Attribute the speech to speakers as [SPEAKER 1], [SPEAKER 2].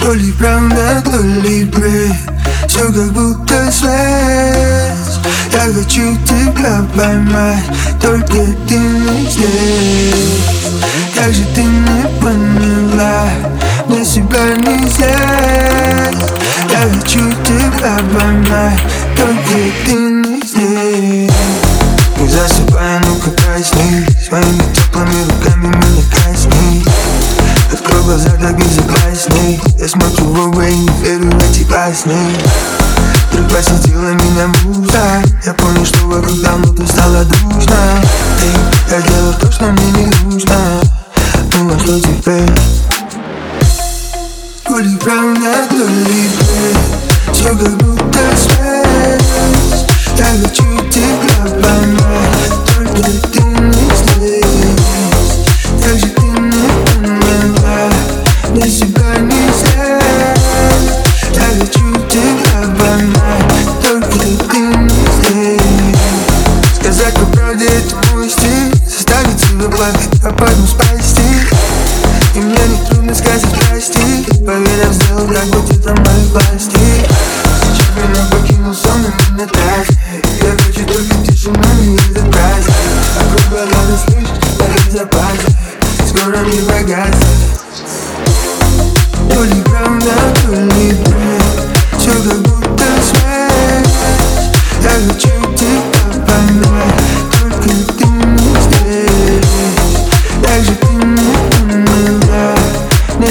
[SPEAKER 1] То ли правда, то ли бред Все как будто связь Я хочу тебя поймать Только ты не здесь Как же ты не поняла Мне себя нельзя Я хочу тебя поймать Только ты не здесь Не засыпай, ну-ка проснись Своими теплыми руками меня Открой глаза, так безопасней Я смотрю в оба верю в эти басни Вдруг посетила меня муза. Я понял, что вокруг давно ты стала душно Эй, я делал то, что мне не нужно. Ну а что теперь? То ли правда, то ли Все как будто связь Я хочу тебя поймать Только ты не здесь Как же ты Плакать, а потом спасти. И мне не трудно сказать прости я сделал, как будь это мои власти. Сейчас меня покинул сон, и меня так. Я хочу только тишину и этот праздник. Глаза, ты слышишь, в безопасности Скоро не погаснет. То ли правда, то ли бред Все как будто